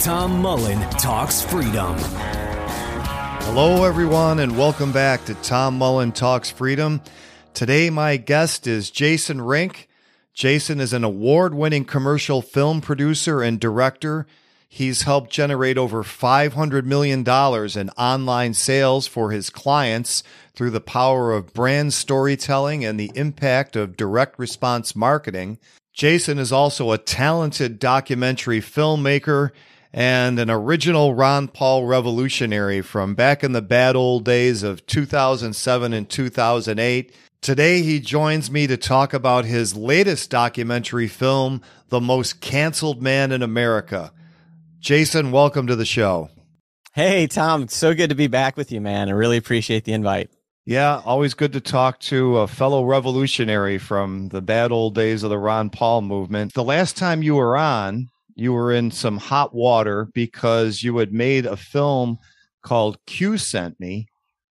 Tom Mullen Talks Freedom. Hello, everyone, and welcome back to Tom Mullen Talks Freedom. Today, my guest is Jason Rink. Jason is an award winning commercial film producer and director. He's helped generate over $500 million in online sales for his clients through the power of brand storytelling and the impact of direct response marketing. Jason is also a talented documentary filmmaker and an original Ron Paul revolutionary from back in the bad old days of 2007 and 2008. Today, he joins me to talk about his latest documentary film, The Most Canceled Man in America. Jason, welcome to the show. Hey, Tom. It's so good to be back with you, man. I really appreciate the invite. Yeah, always good to talk to a fellow revolutionary from the bad old days of the Ron Paul movement. The last time you were on, you were in some hot water because you had made a film called Q Sent Me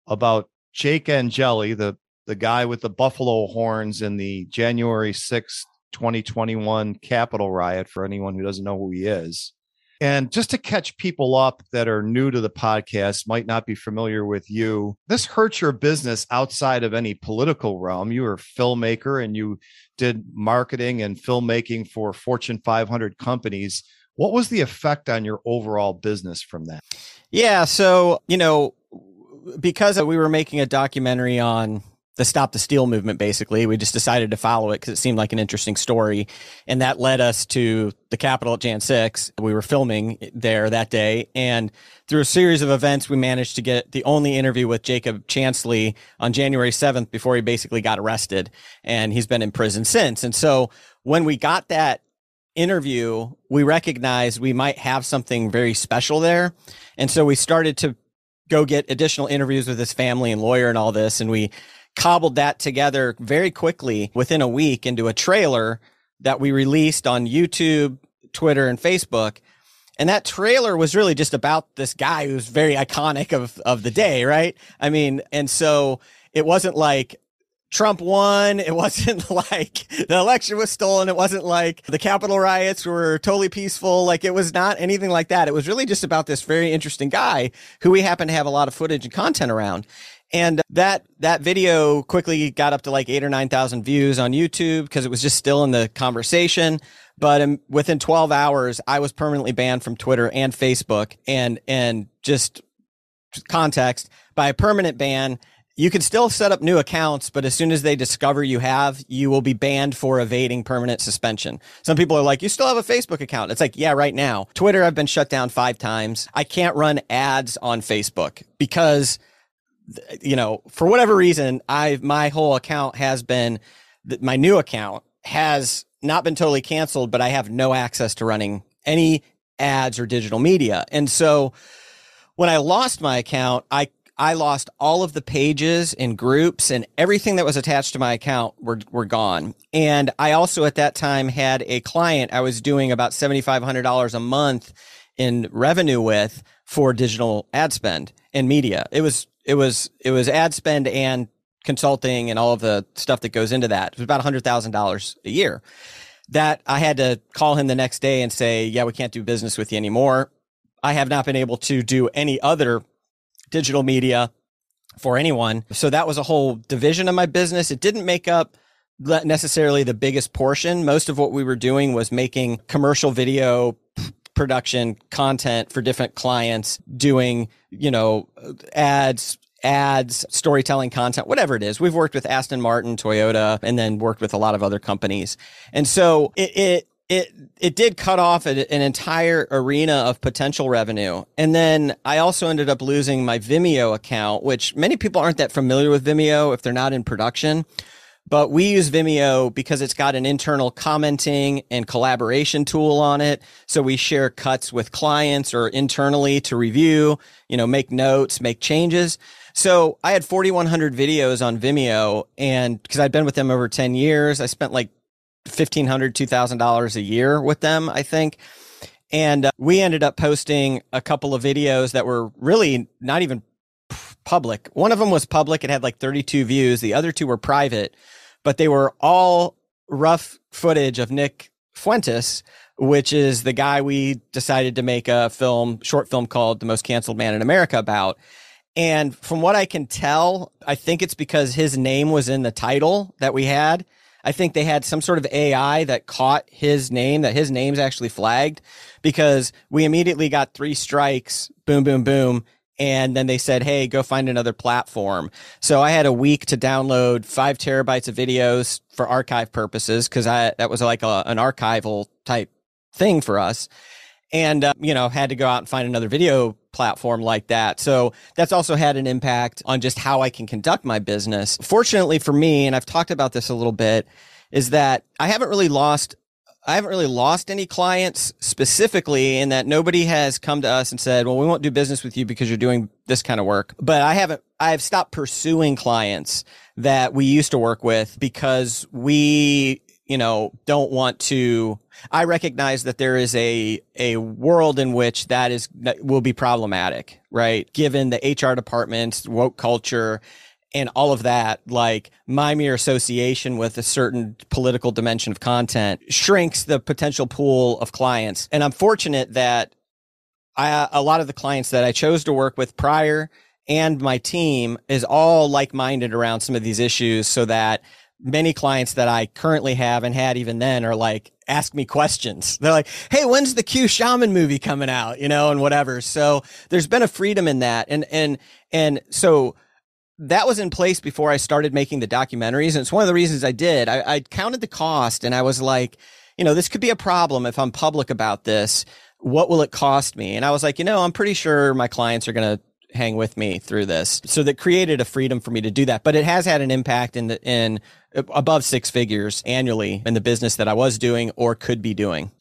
about Jake Angeli, the, the guy with the buffalo horns in the January 6th, 2021 Capitol riot, for anyone who doesn't know who he is. And just to catch people up that are new to the podcast, might not be familiar with you, this hurts your business outside of any political realm. You were a filmmaker and you did marketing and filmmaking for Fortune 500 companies. What was the effect on your overall business from that? Yeah. So, you know, because we were making a documentary on the stop the steal movement basically. We just decided to follow it because it seemed like an interesting story. And that led us to the capitol at jan 6 we were filming there that day. And through a series of events we managed to get the only interview with jacob chansley on january 7th before he basically got arrested. And he's been in prison since. And so when we got that interview we recognized we might have something very special there. And so we started to go get additional interviews with his family and lawyer and all this. And we cobbled that together very quickly within a week into a trailer that we released on YouTube, Twitter, and Facebook. And that trailer was really just about this guy who's very iconic of, of the day, right? I mean, and so it wasn't like Trump won. It wasn't like the election was stolen. It wasn't like the Capitol riots were totally peaceful. Like it was not anything like that. It was really just about this very interesting guy who we happen to have a lot of footage and content around. And that that video quickly got up to like eight or nine thousand views on YouTube because it was just still in the conversation. But um, within 12 hours, I was permanently banned from Twitter and Facebook. And and just context by a permanent ban, you can still set up new accounts, but as soon as they discover you have, you will be banned for evading permanent suspension. Some people are like, you still have a Facebook account. It's like, yeah, right now. Twitter, I've been shut down five times. I can't run ads on Facebook because you know, for whatever reason, I've my whole account has been my new account has not been totally canceled, but I have no access to running any ads or digital media. And so when I lost my account, I I lost all of the pages and groups and everything that was attached to my account were were gone. And I also at that time had a client I was doing about $7500 a month in revenue with for digital ad spend and media. It was it was it was ad spend and consulting and all of the stuff that goes into that. It was about $100,000 a year. That I had to call him the next day and say, yeah, we can't do business with you anymore. I have not been able to do any other digital media for anyone. So that was a whole division of my business. It didn't make up necessarily the biggest portion. Most of what we were doing was making commercial video production content for different clients, doing, you know, ads, ads, storytelling content, whatever it is. We've worked with Aston Martin, Toyota, and then worked with a lot of other companies. And so it, it it it did cut off an entire arena of potential revenue. And then I also ended up losing my Vimeo account, which many people aren't that familiar with Vimeo if they're not in production. But we use Vimeo because it's got an internal commenting and collaboration tool on it. So we share cuts with clients or internally to review, you know, make notes, make changes. So I had 4,100 videos on Vimeo and because I'd been with them over 10 years, I spent like $1,500, $2,000 a year with them, I think. And uh, we ended up posting a couple of videos that were really not even public. One of them was public. It had like 32 views. The other two were private, but they were all rough footage of Nick Fuentes, which is the guy we decided to make a film, short film called The Most Canceled Man in America about. And from what I can tell, I think it's because his name was in the title that we had. I think they had some sort of AI that caught his name, that his name's actually flagged because we immediately got three strikes, boom, boom, boom. And then they said, Hey, go find another platform. So I had a week to download five terabytes of videos for archive purposes because I, that was like a, an archival type thing for us. And, uh, you know, had to go out and find another video platform like that. So that's also had an impact on just how I can conduct my business. Fortunately for me, and I've talked about this a little bit, is that I haven't really lost I haven't really lost any clients specifically in that nobody has come to us and said, well, we won't do business with you because you're doing this kind of work. But I haven't, I've stopped pursuing clients that we used to work with because we you know, don't want to. I recognize that there is a a world in which that is that will be problematic, right? Given the HR department's woke culture and all of that, like my mere association with a certain political dimension of content shrinks the potential pool of clients. And I'm fortunate that I, a lot of the clients that I chose to work with prior and my team is all like minded around some of these issues so that many clients that I currently have and had even then are like, ask me questions. They're like, Hey, when's the Q shaman movie coming out? You know, and whatever. So there's been a freedom in that. And, and, and so that was in place before I started making the documentaries. And it's one of the reasons I did. I, I counted the cost and I was like, you know, this could be a problem if I'm public about this. What will it cost me? And I was like, you know, I'm pretty sure my clients are going to hang with me through this. So that created a freedom for me to do that. But it has had an impact in the, in above six figures annually in the business that I was doing or could be doing.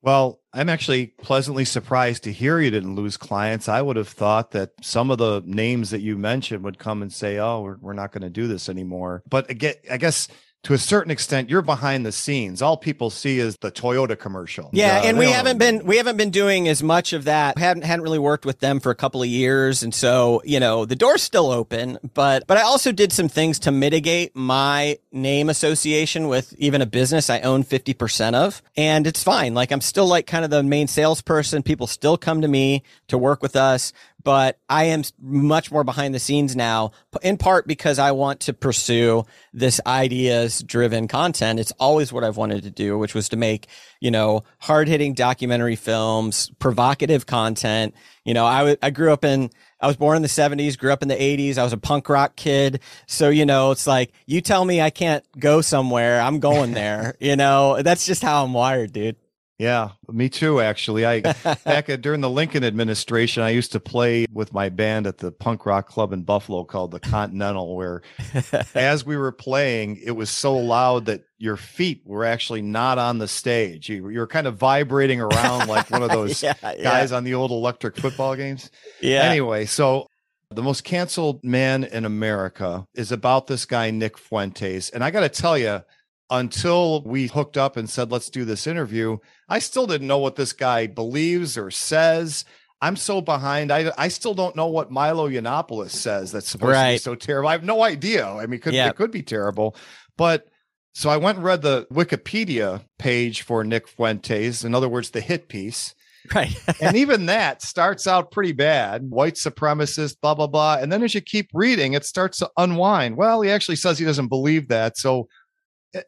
Well, I'm actually pleasantly surprised to hear you didn't lose clients. I would have thought that some of the names that you mentioned would come and say, "Oh, we're, we're not going to do this anymore." But again, I guess to a certain extent you're behind the scenes all people see is the toyota commercial yeah uh, and we haven't been we haven't been doing as much of that hadn't hadn't really worked with them for a couple of years and so you know the door's still open but but i also did some things to mitigate my name association with even a business i own 50% of. And it's fine. Like i'm still like kind of the main salesperson. People still come to me to work with us but I am much more behind the scenes now, in part because I want to pursue this ideas driven content. It's always what I've wanted to do, which was to make, you know, hard hitting documentary films, provocative content. You know, I, w- I grew up in, I was born in the 70s, grew up in the 80s. I was a punk rock kid. So, you know, it's like, you tell me I can't go somewhere, I'm going there. you know, that's just how I'm wired, dude. Yeah, me too. Actually, I back during the Lincoln administration, I used to play with my band at the punk rock club in Buffalo called the Continental. Where, as we were playing, it was so loud that your feet were actually not on the stage. You, you were kind of vibrating around like one of those yeah, guys yeah. on the old electric football games. Yeah. Anyway, so the most canceled man in America is about this guy Nick Fuentes, and I got to tell you until we hooked up and said, let's do this interview, I still didn't know what this guy believes or says. I'm so behind. I I still don't know what Milo Yiannopoulos says. That's supposed to be so terrible. I have no idea. I mean, it could Yeah. it could be terrible, but so I went and read the Wikipedia page for Nick Fuentes. In other words, the hit piece. Right. and even that starts out pretty bad white supremacist blah blah blah and then as you keep reading it starts to unwind well he actually says he doesn't believe that so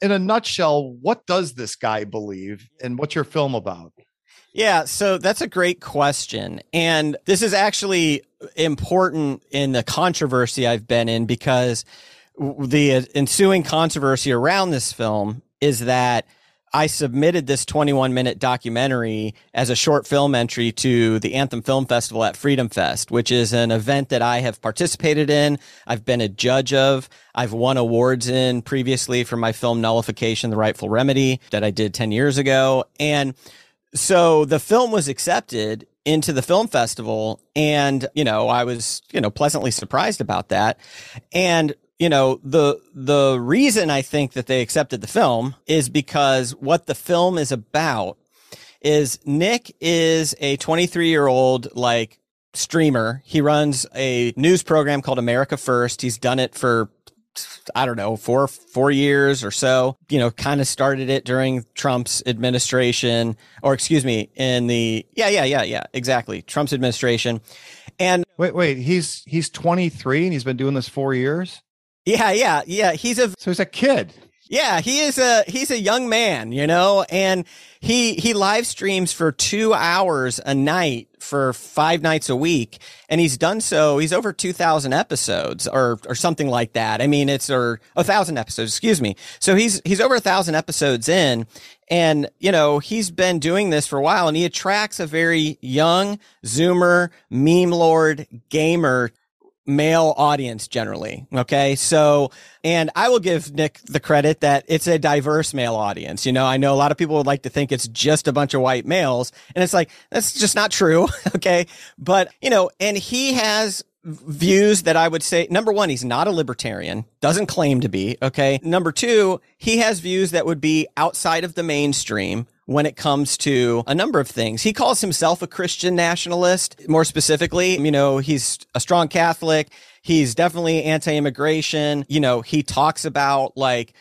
in a nutshell what does this guy believe and what's your film about Yeah, so that's a great question. And this is actually important in the controversy I've been in because the ensuing controversy around this film is that I submitted this 21 minute documentary as a short film entry to the Anthem Film Festival at Freedom Fest, which is an event that I have participated in. I've been a judge of. I've won awards in previously for my film Nullification, The Rightful Remedy that I did 10 years ago. And so the film was accepted into the film festival and you know i was you know pleasantly surprised about that and you know the the reason i think that they accepted the film is because what the film is about is nick is a 23 year old like streamer. He runs a news program called america first. He's done it for I don't know, four four years or so. You know, kind of started it during Trump's administration, or excuse me, in the yeah, yeah, yeah, yeah, exactly, Trump's administration, and wait wait he's he's 23 and he's been doing this four years yeah, yeah, yeah. He's a so he's a kid yeah, he is a he's a young man, you know, and he he live streams for two hours a night for five nights a week, and he's done so. He's over two thousand episodes, or or something like that. I mean, it's or a thousand episodes. Excuse me. So he's he's over a thousand episodes in, and you know he's been doing this for a while, and he attracts a very young Zoomer, meme lord, gamer male audience generally. Okay. So, and I will give Nick the credit that it's a diverse male audience. You know, I know a lot of people would like to think it's just a bunch of white males and it's like, that's just not true. okay. But, you know, and he has views that I would say number one, he's not a libertarian, doesn't claim to be. Okay. Number two, he has views that would be outside of the mainstream when it comes to a number of things. He calls himself a Christian nationalist, more specifically. You know, he's a strong Catholic. He's definitely anti-immigration. You know, he talks about like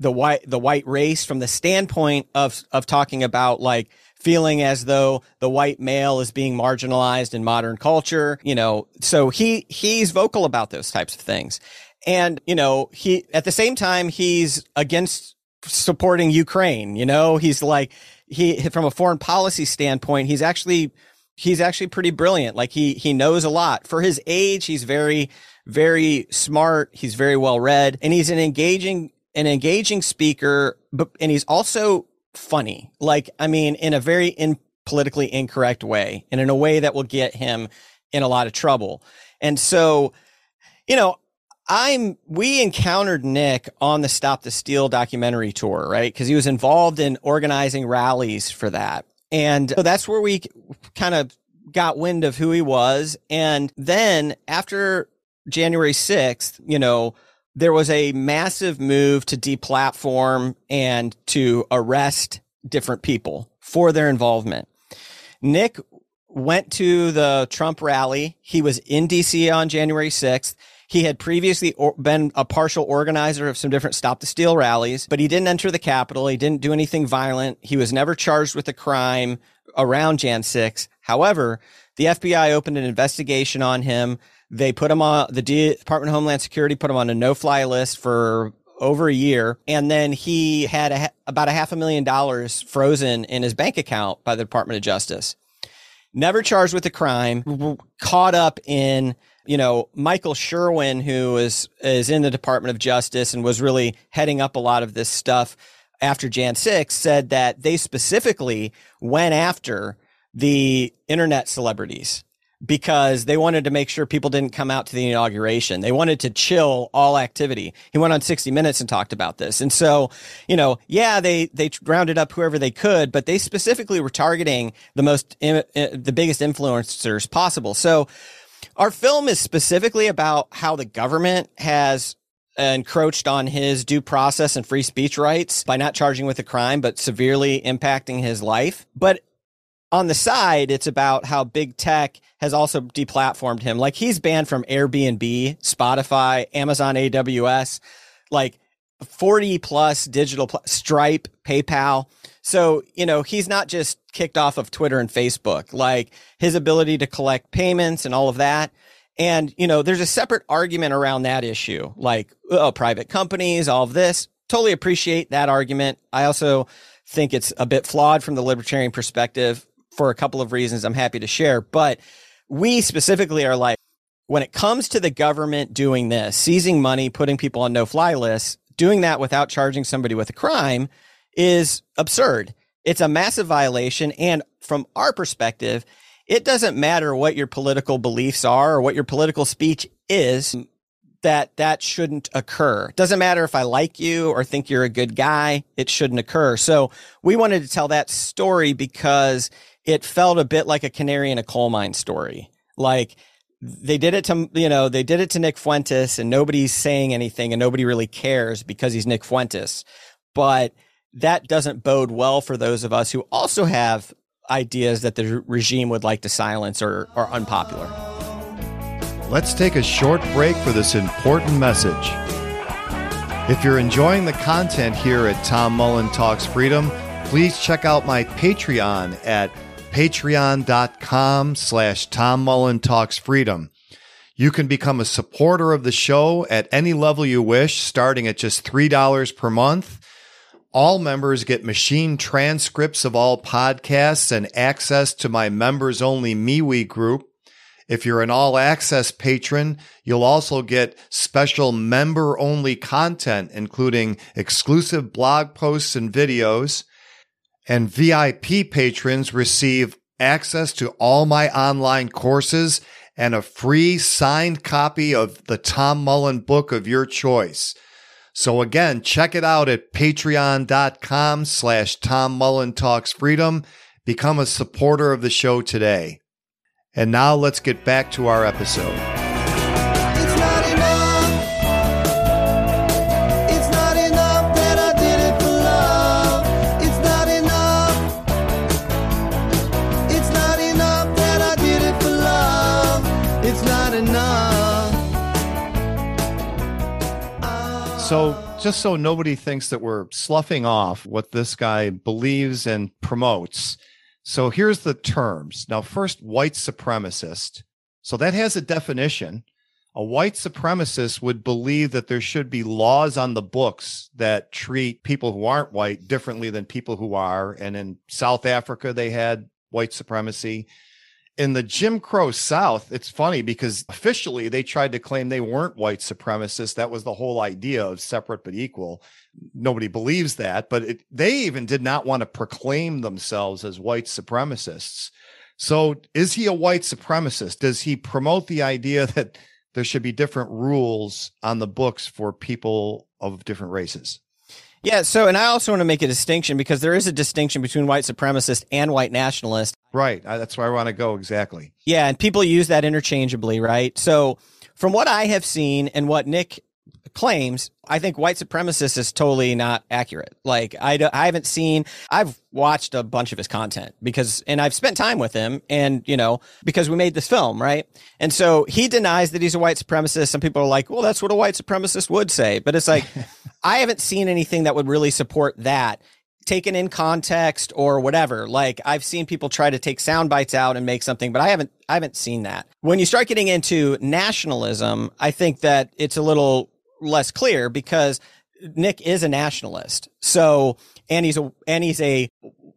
the white the white race from the standpoint of of talking about like feeling as though the white male is being marginalized in modern culture, you know. So he he's vocal about those types of things. And, you know, he at the same time he's against supporting Ukraine, you know? He's like he from a foreign policy standpoint, he's actually he's actually pretty brilliant. Like he he knows a lot. For his age, he's very very smart, he's very well read, and he's an engaging an engaging speaker, but and he's also funny. Like I mean in a very in politically incorrect way and in a way that will get him in a lot of trouble. And so, you know, I'm we encountered Nick on the Stop the Steal documentary tour, right? Because he was involved in organizing rallies for that. And so that's where we kind of got wind of who he was. And then after January 6th, you know, there was a massive move to deplatform and to arrest different people for their involvement. Nick went to the Trump rally. He was in DC on January 6th. He had previously been a partial organizer of some different Stop the Steal rallies, but he didn't enter the Capitol. He didn't do anything violent. He was never charged with a crime around Jan 6. However, the FBI opened an investigation on him. They put him on the Department of Homeland Security put him on a no-fly list for over a year, and then he had a, about a half a million dollars frozen in his bank account by the Department of Justice. Never charged with a crime, caught up in you know Michael Sherwin, who is is in the Department of Justice and was really heading up a lot of this stuff after Jan 6, said that they specifically went after the internet celebrities because they wanted to make sure people didn't come out to the inauguration. They wanted to chill all activity. He went on 60 minutes and talked about this. And so, you know, yeah, they they rounded up whoever they could, but they specifically were targeting the most eh, eh, the biggest influencers possible. So, our film is specifically about how the government has encroached on his due process and free speech rights by not charging with a crime but severely impacting his life. But on the side, it's about how big tech has also deplatformed him. Like he's banned from Airbnb, Spotify, Amazon AWS, like 40 plus digital pl- Stripe, PayPal. So, you know, he's not just kicked off of Twitter and Facebook, like his ability to collect payments and all of that. And, you know, there's a separate argument around that issue, like, oh, private companies, all of this. Totally appreciate that argument. I also think it's a bit flawed from the libertarian perspective for a couple of reasons I'm happy to share. But we specifically are like, when it comes to the government doing this, seizing money, putting people on no fly lists, doing that without charging somebody with a crime is absurd. It's a massive violation. And from our perspective, it doesn't matter what your political beliefs are or what your political speech is that that shouldn't occur. Doesn't matter if I like you or think you're a good guy, it shouldn't occur. So we wanted to tell that story because it felt a bit like a canary in a coal mine story. Like they did it to, you know, they did it to Nick Fuentes and nobody's saying anything and nobody really cares because he's Nick Fuentes. But that doesn't bode well for those of us who also have ideas that the regime would like to silence or are unpopular. Let's take a short break for this important message. If you're enjoying the content here at Tom Mullen Talks Freedom, please check out my Patreon at patreon.com slash Tom Mullen Talks Freedom. You can become a supporter of the show at any level you wish, starting at just $3 per month. All members get machine transcripts of all podcasts and access to my members only MeWe group. If you're an all access patron, you'll also get special member only content, including exclusive blog posts and videos. And VIP patrons receive access to all my online courses and a free signed copy of the Tom Mullen book of your choice. So again, check it out at patreon.com slash Tom Mullen Talks Freedom. Become a supporter of the show today. And now let's get back to our episode. So, just so nobody thinks that we're sloughing off what this guy believes and promotes. So, here's the terms. Now, first, white supremacist. So, that has a definition. A white supremacist would believe that there should be laws on the books that treat people who aren't white differently than people who are. And in South Africa, they had white supremacy in the Jim Crow South, it's funny because officially they tried to claim they weren't white supremacists. That was the whole idea of separate but equal. Nobody believes that, but it, they even did not want to proclaim themselves as white supremacists. So, is he a white supremacist? Does he promote the idea that there should be different rules on the books for people of different races? Yeah. So, and I also want to make a distinction because there is a distinction between white supremacist and white nationalist. Right. That's where I want to go exactly. Yeah. And people use that interchangeably, right? So, from what I have seen and what Nick claims, I think white supremacist is totally not accurate. Like, I, I haven't seen, I've watched a bunch of his content because, and I've spent time with him and, you know, because we made this film, right? And so he denies that he's a white supremacist. Some people are like, well, that's what a white supremacist would say. But it's like, I haven't seen anything that would really support that taken in context or whatever. Like I've seen people try to take sound bites out and make something, but I haven't I haven't seen that. When you start getting into nationalism, I think that it's a little less clear because Nick is a nationalist. So and he's a and he's a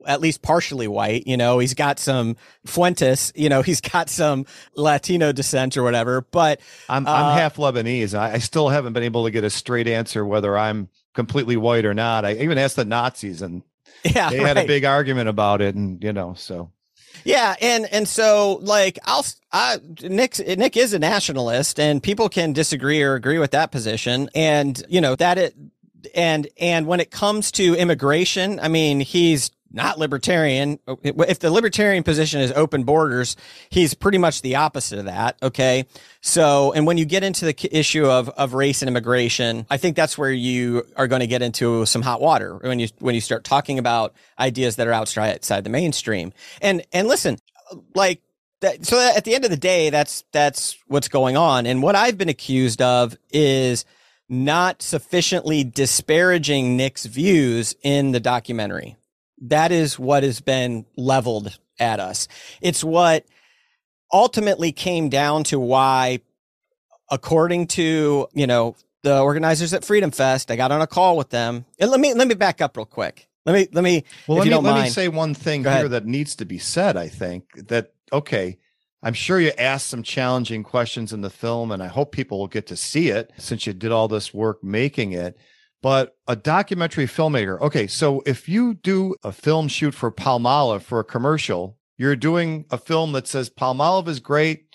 at least partially white, you know, he's got some Fuentes, you know, he's got some Latino descent or whatever, but I'm Uh, I'm half Lebanese. I, I still haven't been able to get a straight answer whether I'm completely white or not. I even asked the Nazis, and yeah, they had a big argument about it. And you know, so Yeah, and and so like I'll I Nick Nick is a nationalist, and people can disagree or agree with that position, and you know that it and and when it comes to immigration, I mean he's not libertarian. If the libertarian position is open borders, he's pretty much the opposite of that. Okay. So, and when you get into the issue of, of race and immigration, I think that's where you are going to get into some hot water when you, when you start talking about ideas that are outside the mainstream. And, and listen, like, that, so at the end of the day, that's, that's what's going on. And what I've been accused of is, not sufficiently disparaging Nick's views in the documentary. That is what has been leveled at us. It's what ultimately came down to why, according to, you know, the organizers at Freedom Fest, I got on a call with them. And let me, let me back up real quick. Let me, let me, well, let me, let mind. me say one thing Go here ahead. that needs to be said. I think that, okay, I'm sure you asked some challenging questions in the film, and I hope people will get to see it since you did all this work making it. But a documentary filmmaker, okay, so if you do a film shoot for Palmolive for a commercial, you're doing a film that says Palmolive is great,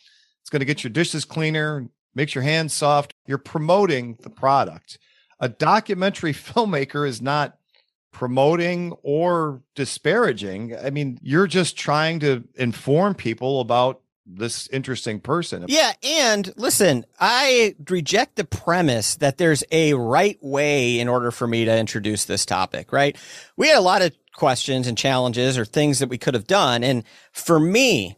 it's going to get your dishes cleaner, makes your hands soft. You're promoting the product. A documentary filmmaker is not promoting or disparaging. I mean, you're just trying to inform people about this interesting person. Yeah, and listen, I reject the premise that there's a right way in order for me to introduce this topic, right? We had a lot of questions and challenges or things that we could have done, and for me,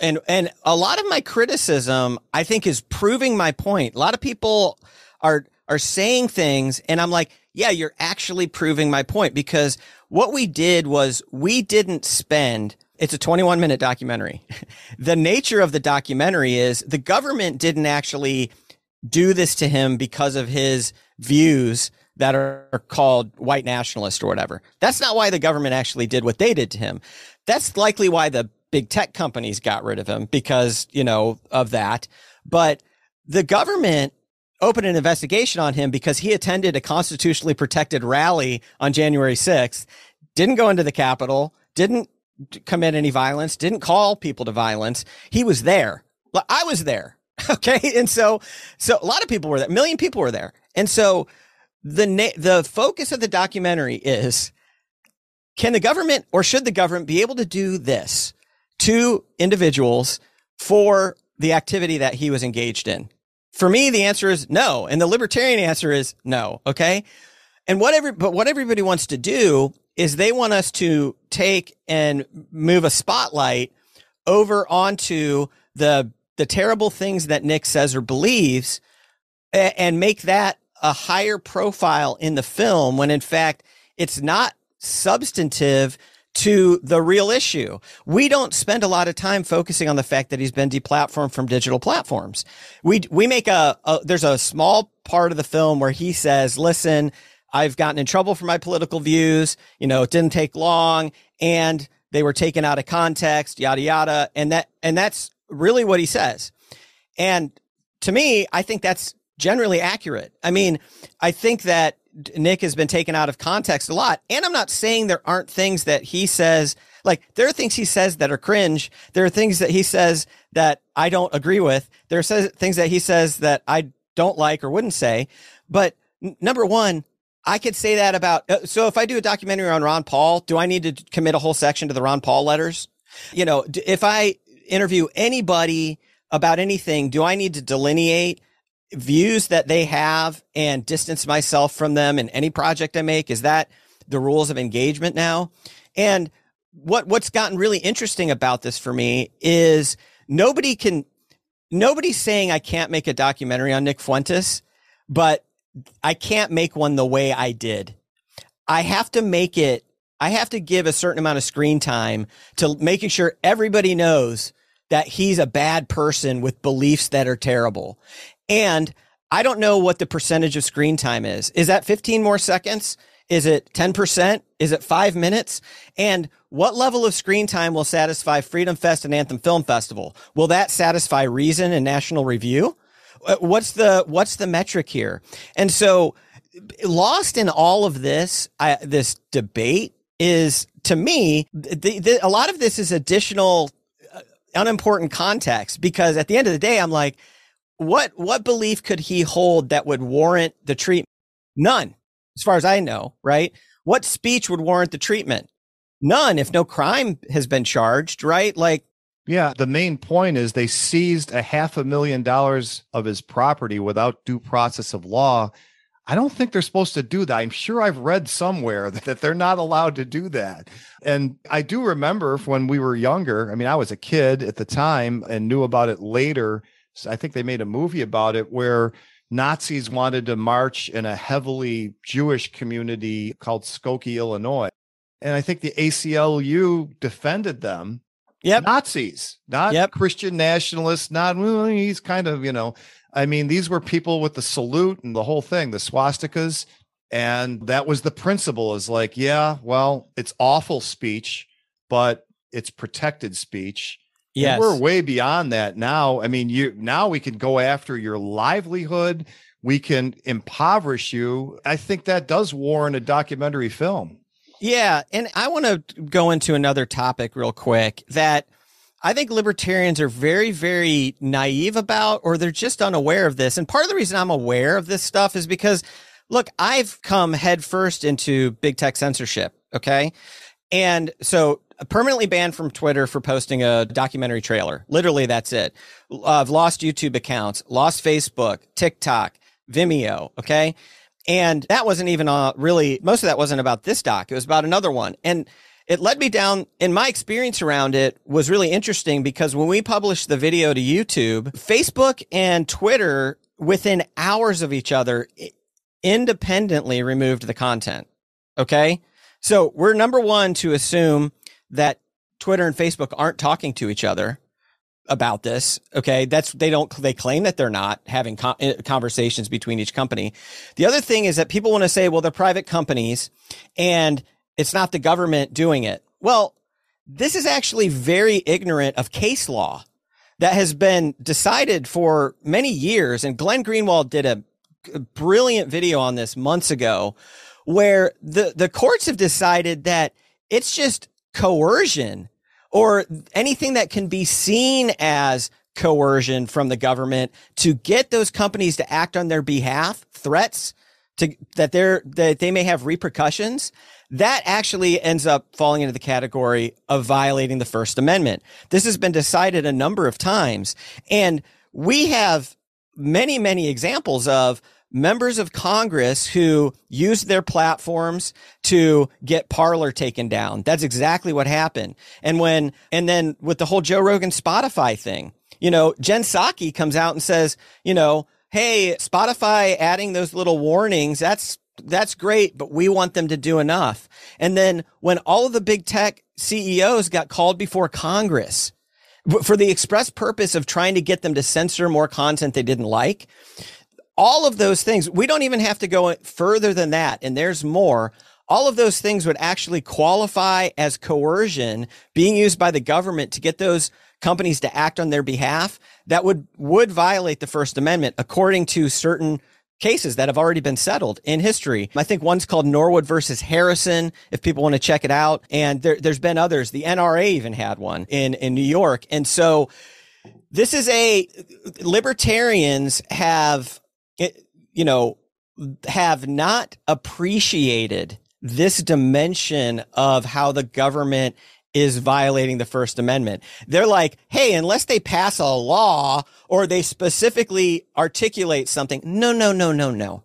and and a lot of my criticism I think is proving my point. A lot of people are are saying things and I'm like, yeah, you're actually proving my point because what we did was we didn't spend it's a 21 minute documentary. the nature of the documentary is the government didn't actually do this to him because of his views that are called white nationalist or whatever. That's not why the government actually did what they did to him. That's likely why the big tech companies got rid of him because, you know, of that. But the government opened an investigation on him because he attended a constitutionally protected rally on January 6th, didn't go into the Capitol, didn't commit any violence, didn't call people to violence. He was there. I was there. Okay. And so, so a lot of people were there. A million people were there. And so the, na- the focus of the documentary is can the government or should the government be able to do this to individuals for the activity that he was engaged in? For me, the answer is no. And the libertarian answer is no. Okay. And what every, but what everybody wants to do is they want us to take and move a spotlight over onto the the terrible things that Nick says or believes and make that a higher profile in the film when in fact it's not substantive to the real issue. We don't spend a lot of time focusing on the fact that he's been deplatformed from digital platforms. We we make a, a there's a small part of the film where he says, "Listen, I've gotten in trouble for my political views. You know, it didn't take long and they were taken out of context, yada, yada. And that, and that's really what he says. And to me, I think that's generally accurate. I mean, I think that Nick has been taken out of context a lot. And I'm not saying there aren't things that he says, like there are things he says that are cringe. There are things that he says that I don't agree with. There are things that he says that I don't like or wouldn't say. But n- number one, I could say that about. Uh, so if I do a documentary on Ron Paul, do I need to commit a whole section to the Ron Paul letters? You know, if I interview anybody about anything, do I need to delineate views that they have and distance myself from them in any project I make? Is that the rules of engagement now? And what what's gotten really interesting about this for me is nobody can nobody's saying I can't make a documentary on Nick Fuentes, but I can't make one the way I did. I have to make it, I have to give a certain amount of screen time to making sure everybody knows that he's a bad person with beliefs that are terrible. And I don't know what the percentage of screen time is. Is that 15 more seconds? Is it 10%? Is it five minutes? And what level of screen time will satisfy Freedom Fest and Anthem Film Festival? Will that satisfy Reason and National Review? Uh, what's the what's the metric here? And so lost in all of this I, this debate is to me the, the, a lot of this is additional uh, unimportant context because at the end of the day I'm like what what belief could he hold that would warrant the treatment? None, as far as I know, right? What speech would warrant the treatment? None, if no crime has been charged, right? Like, Yeah, the main point is they seized a half a million dollars of his property without due process of law. I don't think they're supposed to do that. I'm sure I've read somewhere that they're not allowed to do that. And I do remember when we were younger, I mean, I was a kid at the time and knew about it later. So I think they made a movie about it where Nazis wanted to march in a heavily Jewish community called Skokie, Illinois. And I think the ACLU defended them yep, Nazis, not Yep. Christian nationalists, not well, he's kind of, you know, I mean, these were people with the salute and the whole thing, the swastikas. And that was the principle is like, yeah, well, it's awful speech, but it's protected speech. And we're way beyond that now. I mean, you now we can go after your livelihood. We can impoverish you. I think that does warrant a documentary film. Yeah, and I want to go into another topic real quick that I think libertarians are very, very naive about, or they're just unaware of this. And part of the reason I'm aware of this stuff is because, look, I've come headfirst into big tech censorship. Okay. And so permanently banned from Twitter for posting a documentary trailer. Literally, that's it. I've lost YouTube accounts, lost Facebook, TikTok, Vimeo. Okay. And that wasn't even uh, really, most of that wasn't about this doc. It was about another one. And it led me down, and my experience around it was really interesting because when we published the video to YouTube, Facebook and Twitter, within hours of each other, independently removed the content. Okay. So we're number one to assume that Twitter and Facebook aren't talking to each other about this. Okay. That's, they don't, they claim that they're not having eh, conversations between each company. The other thing is that people want to say, well, they're private companies and it's not the government doing it. Well, this is actually very ignorant of case law that has been decided for many years. And Glenn Greenwald did a a brilliant video on this months ago where the, the courts have decided that it's just coercion or anything that can be seen as coercion from the government to get those companies to act on their behalf, threats to that they're that they may have repercussions. That actually ends up falling into the category of violating the First Amendment. This has been decided a number of times, and we have many, many examples of members of Congress who used their platforms to get Parler taken down. That's exactly what happened. And when, and then with the whole Joe Rogan Spotify thing, you know, Jen Psaki comes out and says, you know, Hey, Spotify adding those little warnings, that's, that's great, but we want them to do enough. And then when all of the big tech CEOs got called before Congress, for the express purpose of trying to get them to censor more content they didn't like. All of those things, we don't even have to go further than that. And there's more. All of those things would actually qualify as coercion being used by the government to get those companies to act on their behalf. That would, would violate the First Amendment according to certain cases that have already been settled in history. I think one's called Norwood versus Harrison, if people want to check it out. And there, there's been others. The NRA even had one in, in New York. And so this is a libertarians have, it- you know, have not appreciated this dimension of how the government is violating the First Amendment. They're like, hey, unless they pass a law or they specifically articulate something, no, no, no, no, no.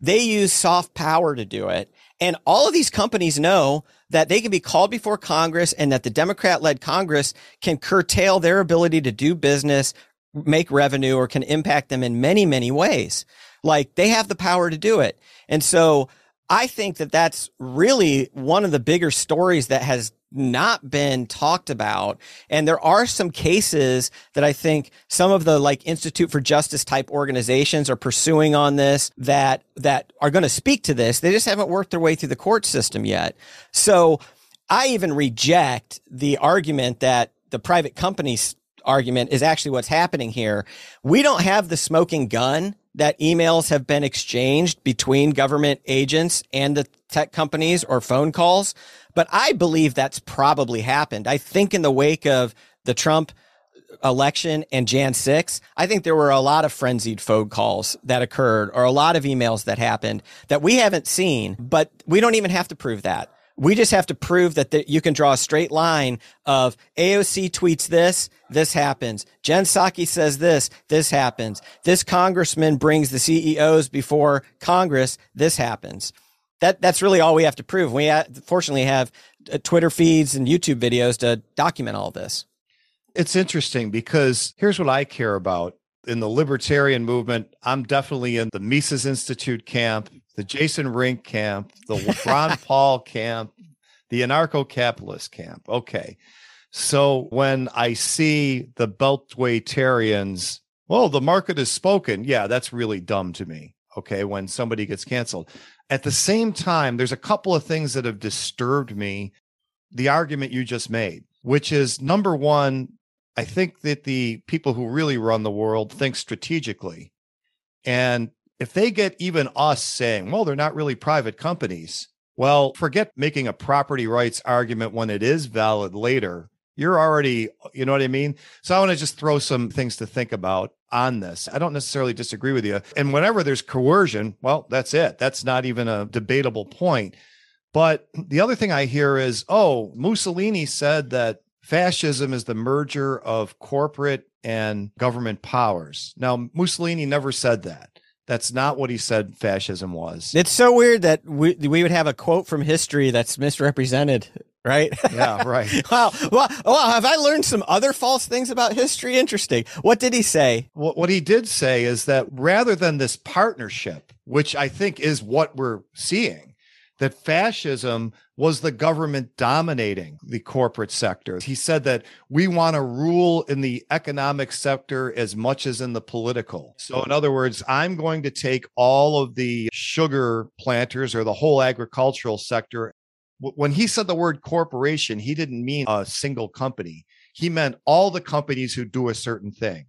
They use soft power to do it. And all of these companies know that they can be called before Congress and that the Democrat led Congress can curtail their ability to do business, make revenue, or can impact them in many, many ways. Like they have the power to do it. And so I think that that's really one of the bigger stories that has not been talked about. And there are some cases that I think some of the like Institute for Justice type organizations are pursuing on this that, that are going to speak to this. They just haven't worked their way through the court system yet. So I even reject the argument that the private companies argument is actually what's happening here. We don't have the smoking gun that emails have been exchanged between government agents and the tech companies or phone calls. But I believe that's probably happened. I think in the wake of the Trump election and Jan 6, I think there were a lot of frenzied phone calls that occurred or a lot of emails that happened that we haven't seen, but we don't even have to prove that. We just have to prove that the, you can draw a straight line of AOC tweets this, this happens. Jen Psaki says this, this happens. This congressman brings the CEOs before Congress, this happens. That that's really all we have to prove. We ha- fortunately have uh, Twitter feeds and YouTube videos to document all this. It's interesting because here's what I care about in the libertarian movement. I'm definitely in the Mises Institute camp, the Jason Rink camp, the Ron Paul camp, the anarcho capitalist camp. Okay. So when I see the Beltway Beltwaytarians, well, the market has spoken. Yeah, that's really dumb to me. Okay. When somebody gets canceled. At the same time, there's a couple of things that have disturbed me. The argument you just made, which is number one, I think that the people who really run the world think strategically. And if they get even us saying, well, they're not really private companies, well, forget making a property rights argument when it is valid later. You're already, you know what I mean? So I want to just throw some things to think about on this. I don't necessarily disagree with you. And whenever there's coercion, well, that's it. That's not even a debatable point. But the other thing I hear is, oh, Mussolini said that fascism is the merger of corporate and government powers. Now, Mussolini never said that. That's not what he said fascism was. It's so weird that we we would have a quote from history that's misrepresented, right? Yeah, right. wow. Well, well, have I learned some other false things about history? Interesting. What did he say? What, what he did say is that rather than this partnership, which I think is what we're seeing, that fascism was the government dominating the corporate sector. He said that we want to rule in the economic sector as much as in the political. So, in other words, I'm going to take all of the sugar planters or the whole agricultural sector. When he said the word corporation, he didn't mean a single company. He meant all the companies who do a certain thing,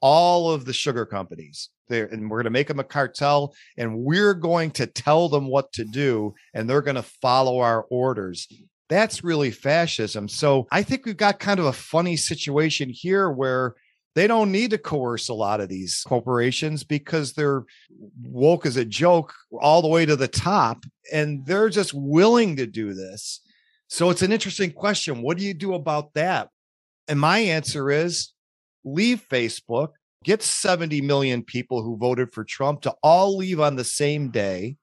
all of the sugar companies. There and we're going to make them a cartel and we're going to tell them what to do and they're going to follow our orders. That's really fascism. So i think we've got kind of a funny situation here where they don't need to coerce a lot of these corporations because they're woke as a joke all the way to the top and they're just willing to do this. So it's an interesting question. What do you do about that? And my answer is leave facebook. Get 70 million people who voted for Trump to all leave on the same day.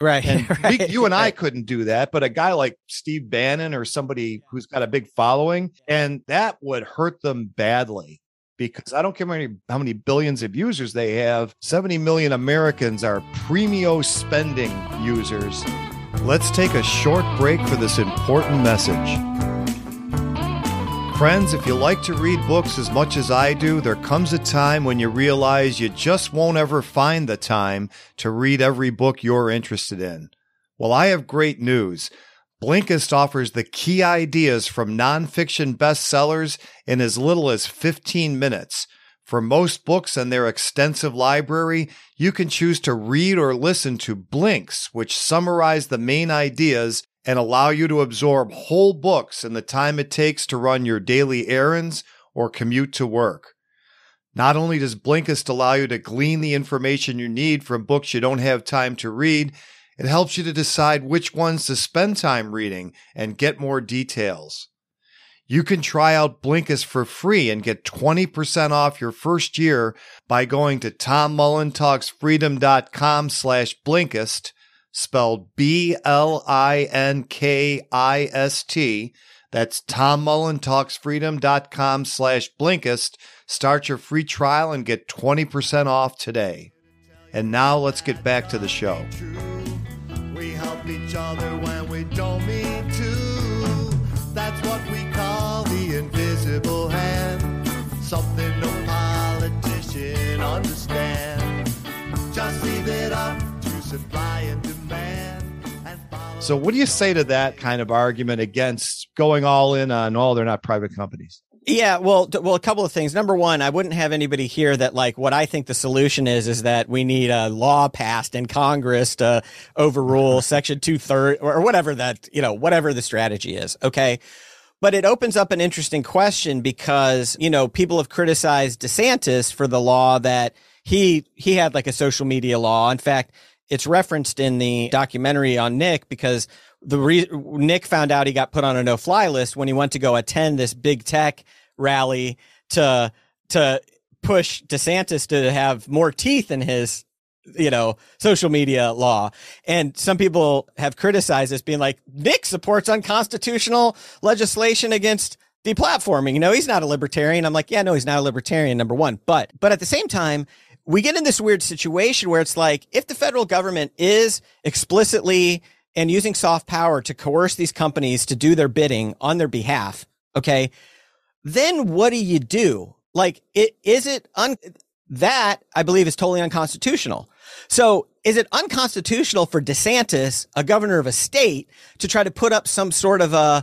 Right. And right, we, you and I couldn't do that, but a guy like Steve Bannon or somebody who's got a big following, and that would hurt them badly because I don't care how many, how many billions of users they have. 70 million Americans are premium spending users. Let's take a short break for this important message. Friends, if you like to read books as much as I do, there comes a time when you realize you just won't ever find the time to read every book you're interested in. Well, I have great news. Blinkist offers the key ideas from nonfiction bestsellers in as little as 15 minutes. For most books and their extensive library, you can choose to read or listen to blinks, which summarize the main ideas and allow you to absorb whole books in the time it takes to run your daily errands or commute to work. Not only does Blinkist allow you to glean the information you need from books you don't have time to read, it helps you to decide which ones to spend time reading and get more details. You can try out Blinkist for free and get 20% off your first year by going to tommullentalksfreedom.com slash Blinkist spelled B L I N K I S T. That's tommullentalksfreedom.com slash Blinkist. Start your free trial and get 20% off today. And now let's get back to the show. Each other when we don't mean to. That's what we call the invisible hand. Something no politician understand. Just leave it up to supply and demand. And So, what do you say to that kind of argument against going all in on, oh, they're not private companies? Yeah, well, well, a couple of things. Number one, I wouldn't have anybody here that like what I think the solution is is that we need a law passed in Congress to overrule uh-huh. Section two third or whatever that you know whatever the strategy is. Okay, but it opens up an interesting question because you know people have criticized DeSantis for the law that he he had like a social media law. In fact, it's referenced in the documentary on Nick because the re- Nick found out he got put on a no fly list when he went to go attend this big tech rally to to push DeSantis to have more teeth in his you know social media law. And some people have criticized this being like Nick supports unconstitutional legislation against deplatforming. You know he's not a libertarian. I'm like yeah no he's not a libertarian number 1 but but at the same time we get in this weird situation where it's like if the federal government is explicitly and using soft power to coerce these companies to do their bidding on their behalf, okay, then what do you do? Like, it is it un that I believe is totally unconstitutional. So is it unconstitutional for DeSantis, a governor of a state, to try to put up some sort of a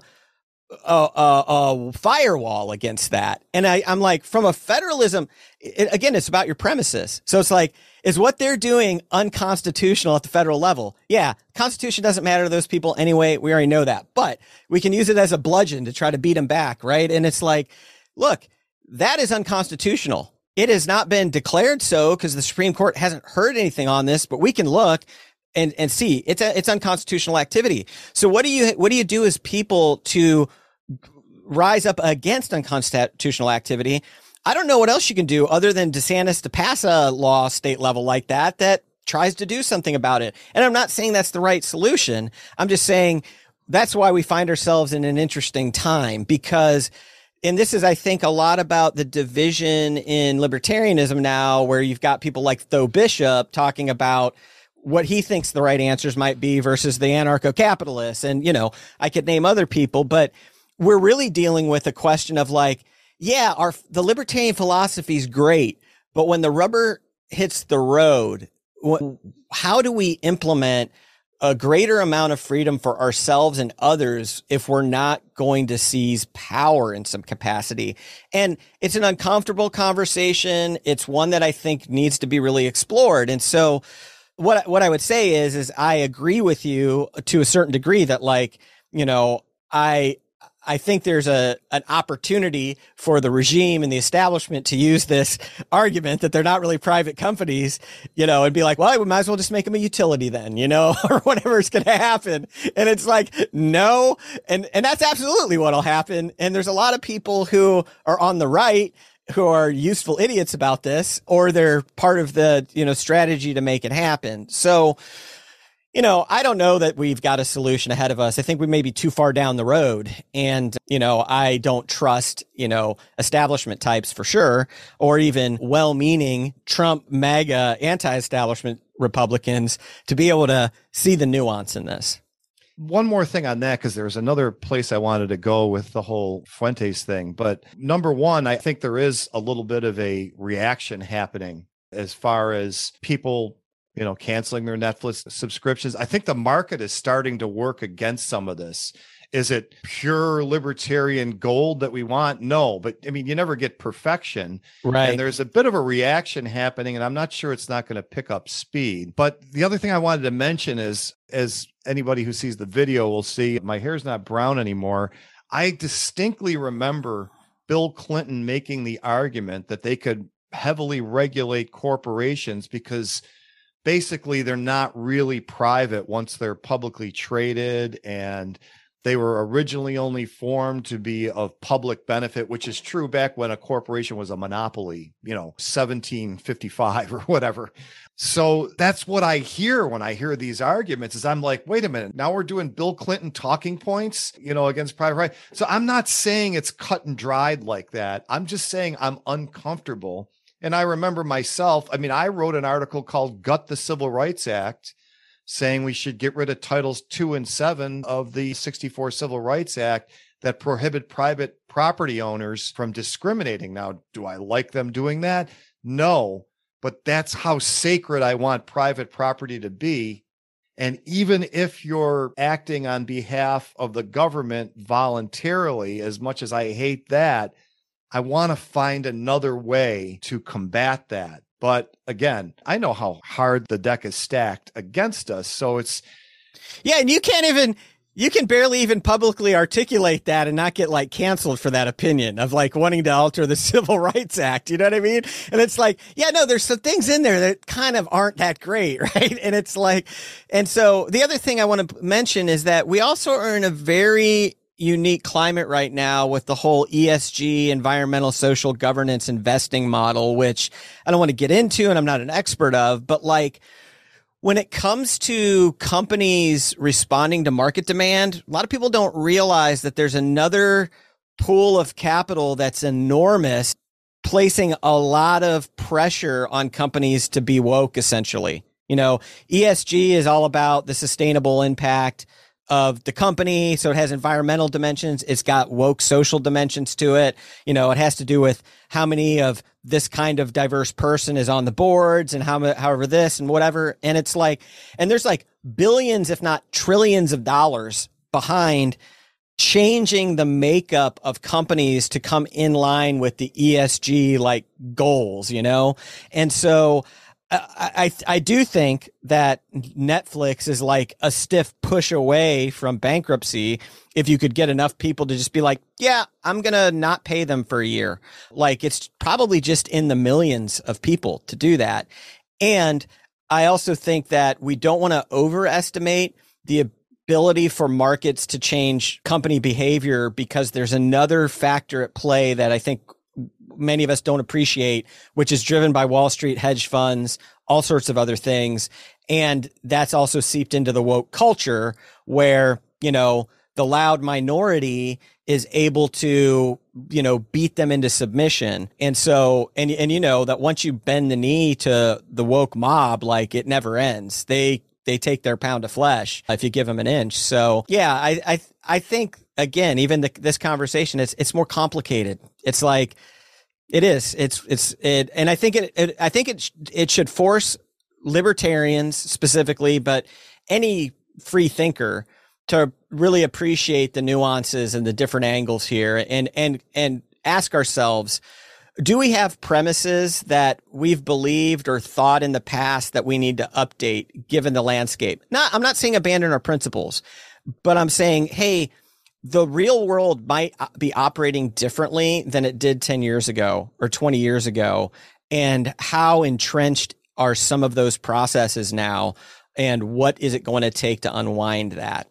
a, a, a firewall against that. And I, I'm like, from a federalism, it, again, it's about your premises. So it's like, is what they're doing unconstitutional at the federal level? Yeah, Constitution doesn't matter to those people anyway. We already know that, but we can use it as a bludgeon to try to beat them back, right? And it's like, look, that is unconstitutional. It has not been declared so because the Supreme Court hasn't heard anything on this, but we can look and and see it's a, it's unconstitutional activity. So what do you what do you do as people to rise up against unconstitutional activity? I don't know what else you can do other than DeSantis to pass a law state level like that that tries to do something about it. And I'm not saying that's the right solution. I'm just saying that's why we find ourselves in an interesting time because and this is, I think, a lot about the division in libertarianism now, where you've got people like Tho Bishop talking about what he thinks the right answers might be versus the anarcho capitalists. And, you know, I could name other people, but we're really dealing with a question of like, yeah, our, the libertarian philosophy is great, but when the rubber hits the road, how do we implement a greater amount of freedom for ourselves and others if we're not going to seize power in some capacity. And it's an uncomfortable conversation. It's one that I think needs to be really explored. And so what what I would say is is I agree with you to a certain degree that like, you know, I I think there's a an opportunity for the regime and the establishment to use this argument that they're not really private companies, you know, and be like, well, we might as well just make them a utility then, you know, or whatever is going to happen. And it's like, no, and and that's absolutely what'll happen. And there's a lot of people who are on the right who are useful idiots about this, or they're part of the you know strategy to make it happen. So you know, I don't know that we've got a solution ahead of us. I think we may be too far down the road. And, you know, I don't trust, you know, establishment types for sure, or even well meaning Trump MAGA anti establishment Republicans to be able to see the nuance in this. One more thing on that, because there's another place I wanted to go with the whole Fuentes thing. But number one, I think there is a little bit of a reaction happening as far as people you know, canceling their Netflix subscriptions. I think the market is starting to work against some of this. Is it pure libertarian gold that we want? No, but I mean, you never get perfection. Right. And there's a bit of a reaction happening, and I'm not sure it's not going to pick up speed. But the other thing I wanted to mention is, as anybody who sees the video will see, my hair's not brown anymore. I distinctly remember Bill Clinton making the argument that they could heavily regulate corporations because basically they're not really private once they're publicly traded and they were originally only formed to be of public benefit which is true back when a corporation was a monopoly you know 1755 or whatever. So that's what i hear when i hear these arguments is i'm like wait a minute now we're doing bill clinton talking points you know against private right so i'm not saying it's cut and dried like that. I'm just saying i'm uncomfortable and I remember myself, I mean, I wrote an article called Gut the Civil Rights Act, saying we should get rid of titles two and seven of the 64 Civil Rights Act that prohibit private property owners from discriminating. Now, do I like them doing that? No, but that's how sacred I want private property to be. And even if you're acting on behalf of the government voluntarily, as much as I hate that, I want to find another way to combat that. But again, I know how hard the deck is stacked against us. So it's. Yeah. And you can't even. you can barely even publicly articulate that and not get like canceled for that opinion of like wanting to alter the Civil Rights Act. You know what I mean? And it's like, yeah, no, there's some things in there that kind of aren't that great, right? And it's like, and so the other thing I want to mention is that we also are in a very unique climate right now with the whole ESG, environmental, social governance investing model, which I don't want to get into and I'm not an expert of, but like, when it comes to companies responding to market demand, a lot of people don't realize that there's another pool of capital that's enormous, placing a lot of pressure on companies to be woke, essentially. You know, ESG is all about the sustainable impact of the company. So it has environmental dimensions. It's got woke social dimensions to it. You know, it has to do with how many of this kind of diverse person is on the boards and how, however this and whatever. And it's like, and there's like billions, if not trillions of dollars behind changing the makeup of companies to come in line with the ESG like goals, you know? And so, I, I do think that Netflix is like a stiff push away from bankruptcy. If you could get enough people to just be like, yeah, I'm going to not pay them for a year. Like it's probably just in the millions of people to do that. And I also think that we don't want to overestimate the ability for markets to change company behavior because there's another factor at play that I think many of us don't appreciate, which is driven by Wall Street hedge funds, all sorts of other things. And that's also seeped into the woke culture where, you know, the loud minority is able to, you know, beat them into submission. And so, and, and you know, that once you bend the knee to the woke mob, like it never ends. They, they take their pound of flesh if you give them an inch. So yeah, I, I, I think again, even the, this conversation, it's, it's more complicated. It's like, it is. It's it's it, and I think it, it I think it it should force libertarians specifically, but any free thinker to really appreciate the nuances and the different angles here, and and and ask ourselves. Do we have premises that we've believed or thought in the past that we need to update given the landscape? Not, I'm not saying abandon our principles, but I'm saying, hey, the real world might uh, be operating differently than it did 10 years ago or 20 years ago. And how entrenched are some of those processes now? And what is it going to take to unwind that?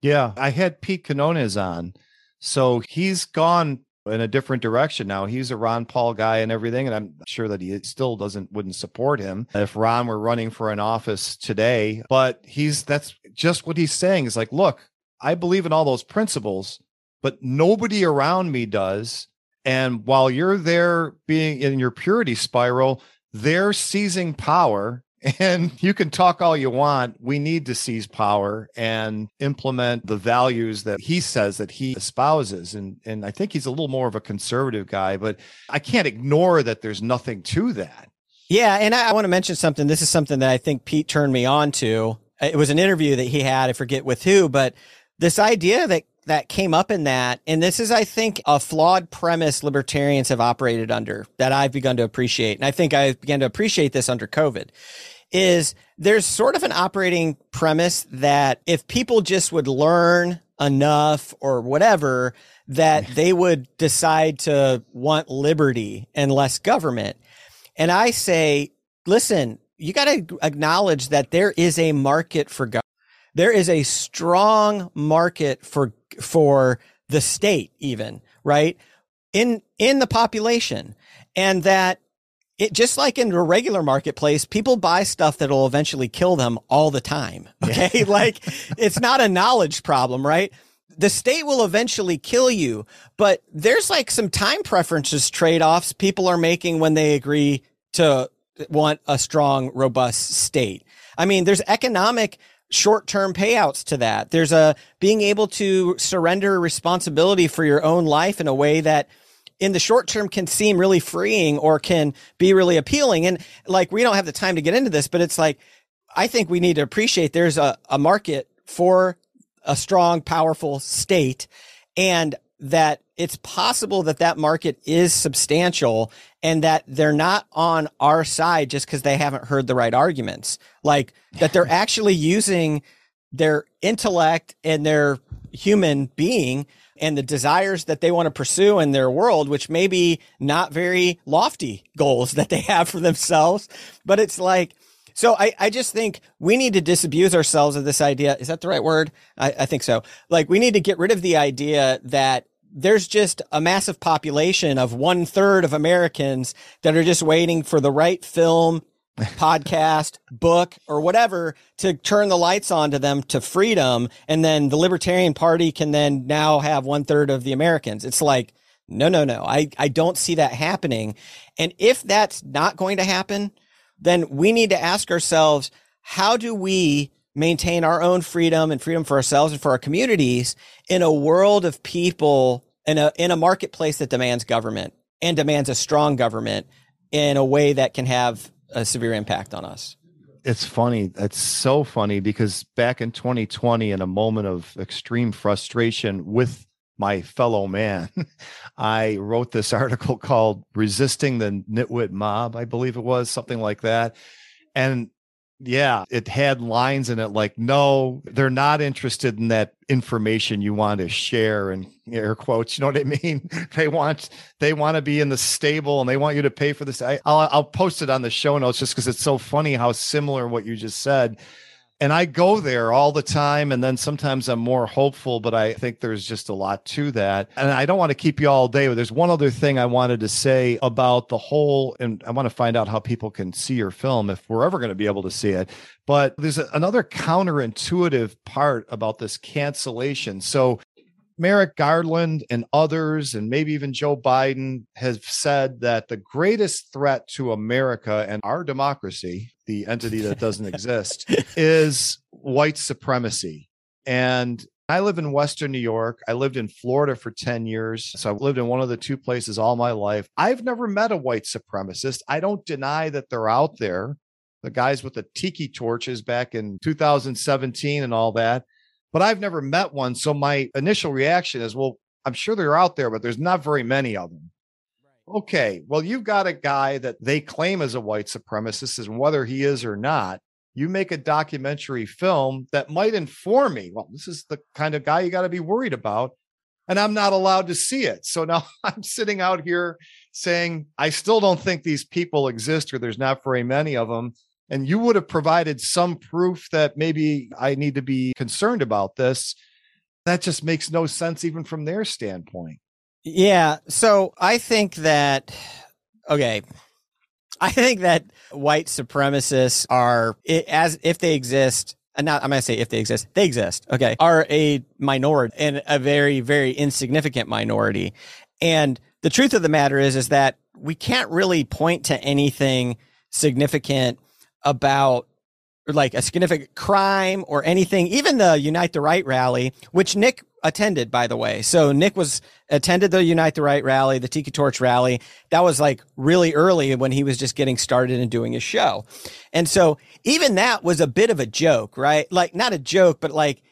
Yeah, I had Pete Quinones on. So he's gone in a different direction now. He's a Ron Paul guy and everything, and I'm sure that he still doesn't wouldn't support him if Ron were running for an office today. But he's that's just what he's saying is like, look, I believe in all those principles, but nobody around me does. And while you're there being in your purity spiral, they're seizing power. And you can talk all you want. We need to seize power and implement the values that he says that he espouses. And, and I think he's a little more of a conservative guy, but I can't ignore that there's nothing to that. Yeah. And I, I want to mention something. This is something that I think Pete turned me on to. It was an interview that he had. I forget with who, but this idea that that came up in that, and this is, I think, a flawed premise libertarians have operated under that I've begun to appreciate. And I think I began to appreciate this under COVID is there's sort of an operating premise that if people just would learn enough or whatever, that they would decide to want liberty and less government. And I say, listen, you got to acknowledge that there is a market for government there is a strong market for for the state even right? In in the population. And that it just like in a regular marketplace people buy stuff that'll eventually kill them all the time okay? Yeah. like it's not a knowledge problem right? The state will eventually kill you but there's like some time preferences trade-offs people are making when they agree to want a strong robust state. I mean there's economic short-term payouts to that. There's a being able to surrender responsibility for your own life in a way that in the short term can seem really freeing or can be really appealing. And like, we don't have the time to get into this, but it's like, I think we need to appreciate there's a, a market for a strong, powerful state and that it's possible that that market is substantial and that they're not on our side just because they haven't heard the right arguments. Like that they're actually using their intellect and their human being and the desires that they want to pursue in their world, which may be not very lofty goals that they have for themselves. But it's like, so I, I just think we need to disabuse ourselves of this idea. Is that the right word? I, I think so. Like we need to get rid of the idea that there's just a massive population of one third of Americans that are just waiting for the right film, podcast, book, or whatever to turn the lights on to them to freedom. And then the Libertarian Party can then now have one third of the Americans. It's like, no, no, no. I, I don't see that happening. And if that's not going to happen, then we need to ask ourselves, how do we maintain our own freedom and freedom for ourselves and for our communities in a world of people in a in a marketplace that demands government and demands a strong government in a way that can have a severe impact on us. It's funny. It's so funny because back in 2020, in a moment of extreme frustration with my fellow man, I wrote this article called Resisting the Nitwit Mob, I believe it was, something like that. And yeah, it had lines in it like, no, they're not interested in that information you want to share and air quotes. You know what I mean? They want they want to be in the stable and they want you to pay for this. I, will I'll post it on the show notes just because it's so funny how similar what you just said and I go there all the time. And then sometimes I'm more hopeful, but I think there's just a lot to that. And I don't want to keep you all day, but there's one other thing I wanted to say about the whole, and I want to find out how people can see your film if we're ever going to be able to see it. But there's another counterintuitive part about this cancellation. So Merrick Garland and others, and maybe even Joe Biden, have said that the greatest threat to America and our democracy, the entity that doesn't exist, is white supremacy. And I live in Western New York. I lived in Florida for 10 years. So I've lived in one of the two places all my life. I've never met a white supremacist. I don't deny that they're out there. The guys with the tiki torches back in 2017 and all that but I've never met one. So my initial reaction is, well, I'm sure they're out there, but there's not very many of them. Okay, well, you've got a guy that they claim is a white supremacist, and whether he is or not, you make a documentary film that might inform me. Well, this is the kind of guy you got to be worried about. And I'm not allowed to see it. So now I'm sitting out here saying, I still don't think these people exist or there's not very many of them and you would have provided some proof that maybe I need to be concerned about this. That just makes no sense, even from their standpoint. Yeah. So I think that, okay. I think that white supremacists are, as if they exist, and not, I'm going to say if they exist, they exist, okay, are a minority and a very, very insignificant minority. And the truth of the matter is, is that we can't really point to anything significant about like a significant crime or anything, even the Unite the Right rally, which Nick attended, by the way. So Nick was attended the Unite the Right rally, the Tiki Torch rally. That was like really early when he was just getting started and doing his show. And so even that was a bit of a joke, right? Like not a joke, but like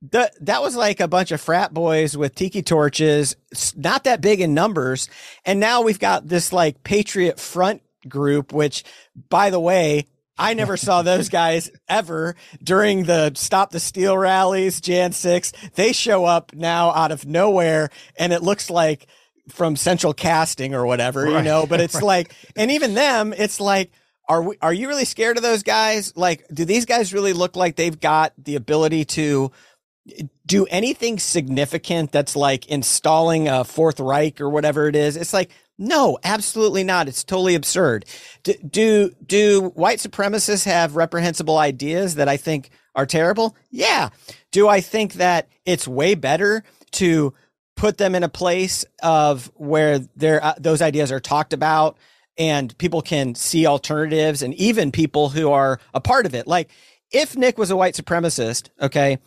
the, that was like a bunch of frat boys with tiki torches, not that big in numbers. And now we've got this like Patriot Front group, which by the way, I never saw those guys ever during the Stop the Steal rallies, Jan 6. They show up now out of nowhere and it looks like from central casting or whatever, right. you know, but it's like, and even them, it's like, are we, are you really scared of those guys? Like, do these guys really look like they've got the ability to do anything significant that's like installing a fourth Reich or whatever it is? It's like, no, absolutely not. It's totally absurd. Do, do, do white supremacists have reprehensible ideas that I think are terrible? Yeah. Do I think that it's way better to put them in a place of where their uh, those ideas are talked about and people can see alternatives and even people who are a part of it. Like if Nick was a white supremacist, okay,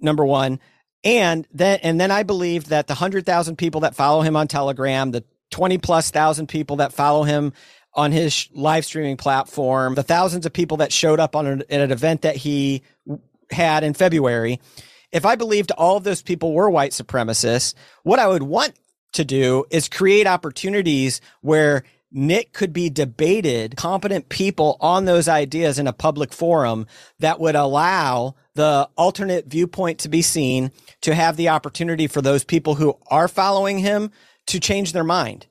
number 1, and then and then I believed that the 100,000 people that follow him on Telegram, the 20 plus thousand people that follow him on his live streaming platform, the thousands of people that showed up on an, an event that he had in February. If I believed all of those people were white supremacists, what I would want to do is create opportunities where Nick could be debated, competent people on those ideas in a public forum that would allow the alternate viewpoint to be seen, to have the opportunity for those people who are following him to change their mind.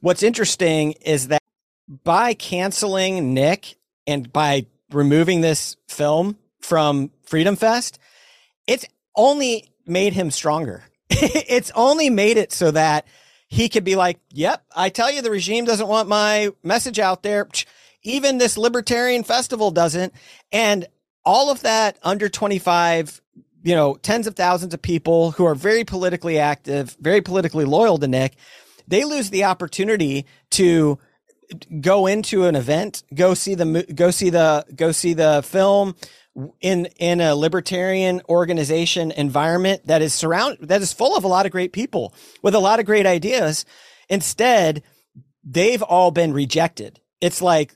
What's interesting is that by canceling Nick and by removing this film from Freedom Fest, it's only made him stronger. it's only made it so that he could be like, yep, I tell you, the regime doesn't want my message out there. Even this libertarian festival doesn't. And all of that under 25, you know, tens of thousands of people who are very politically active, very politically loyal to Nick, they lose the opportunity to go into an event, go see the go see the go see the film in in a libertarian organization environment that is surround that is full of a lot of great people with a lot of great ideas. Instead, they've all been rejected. It's like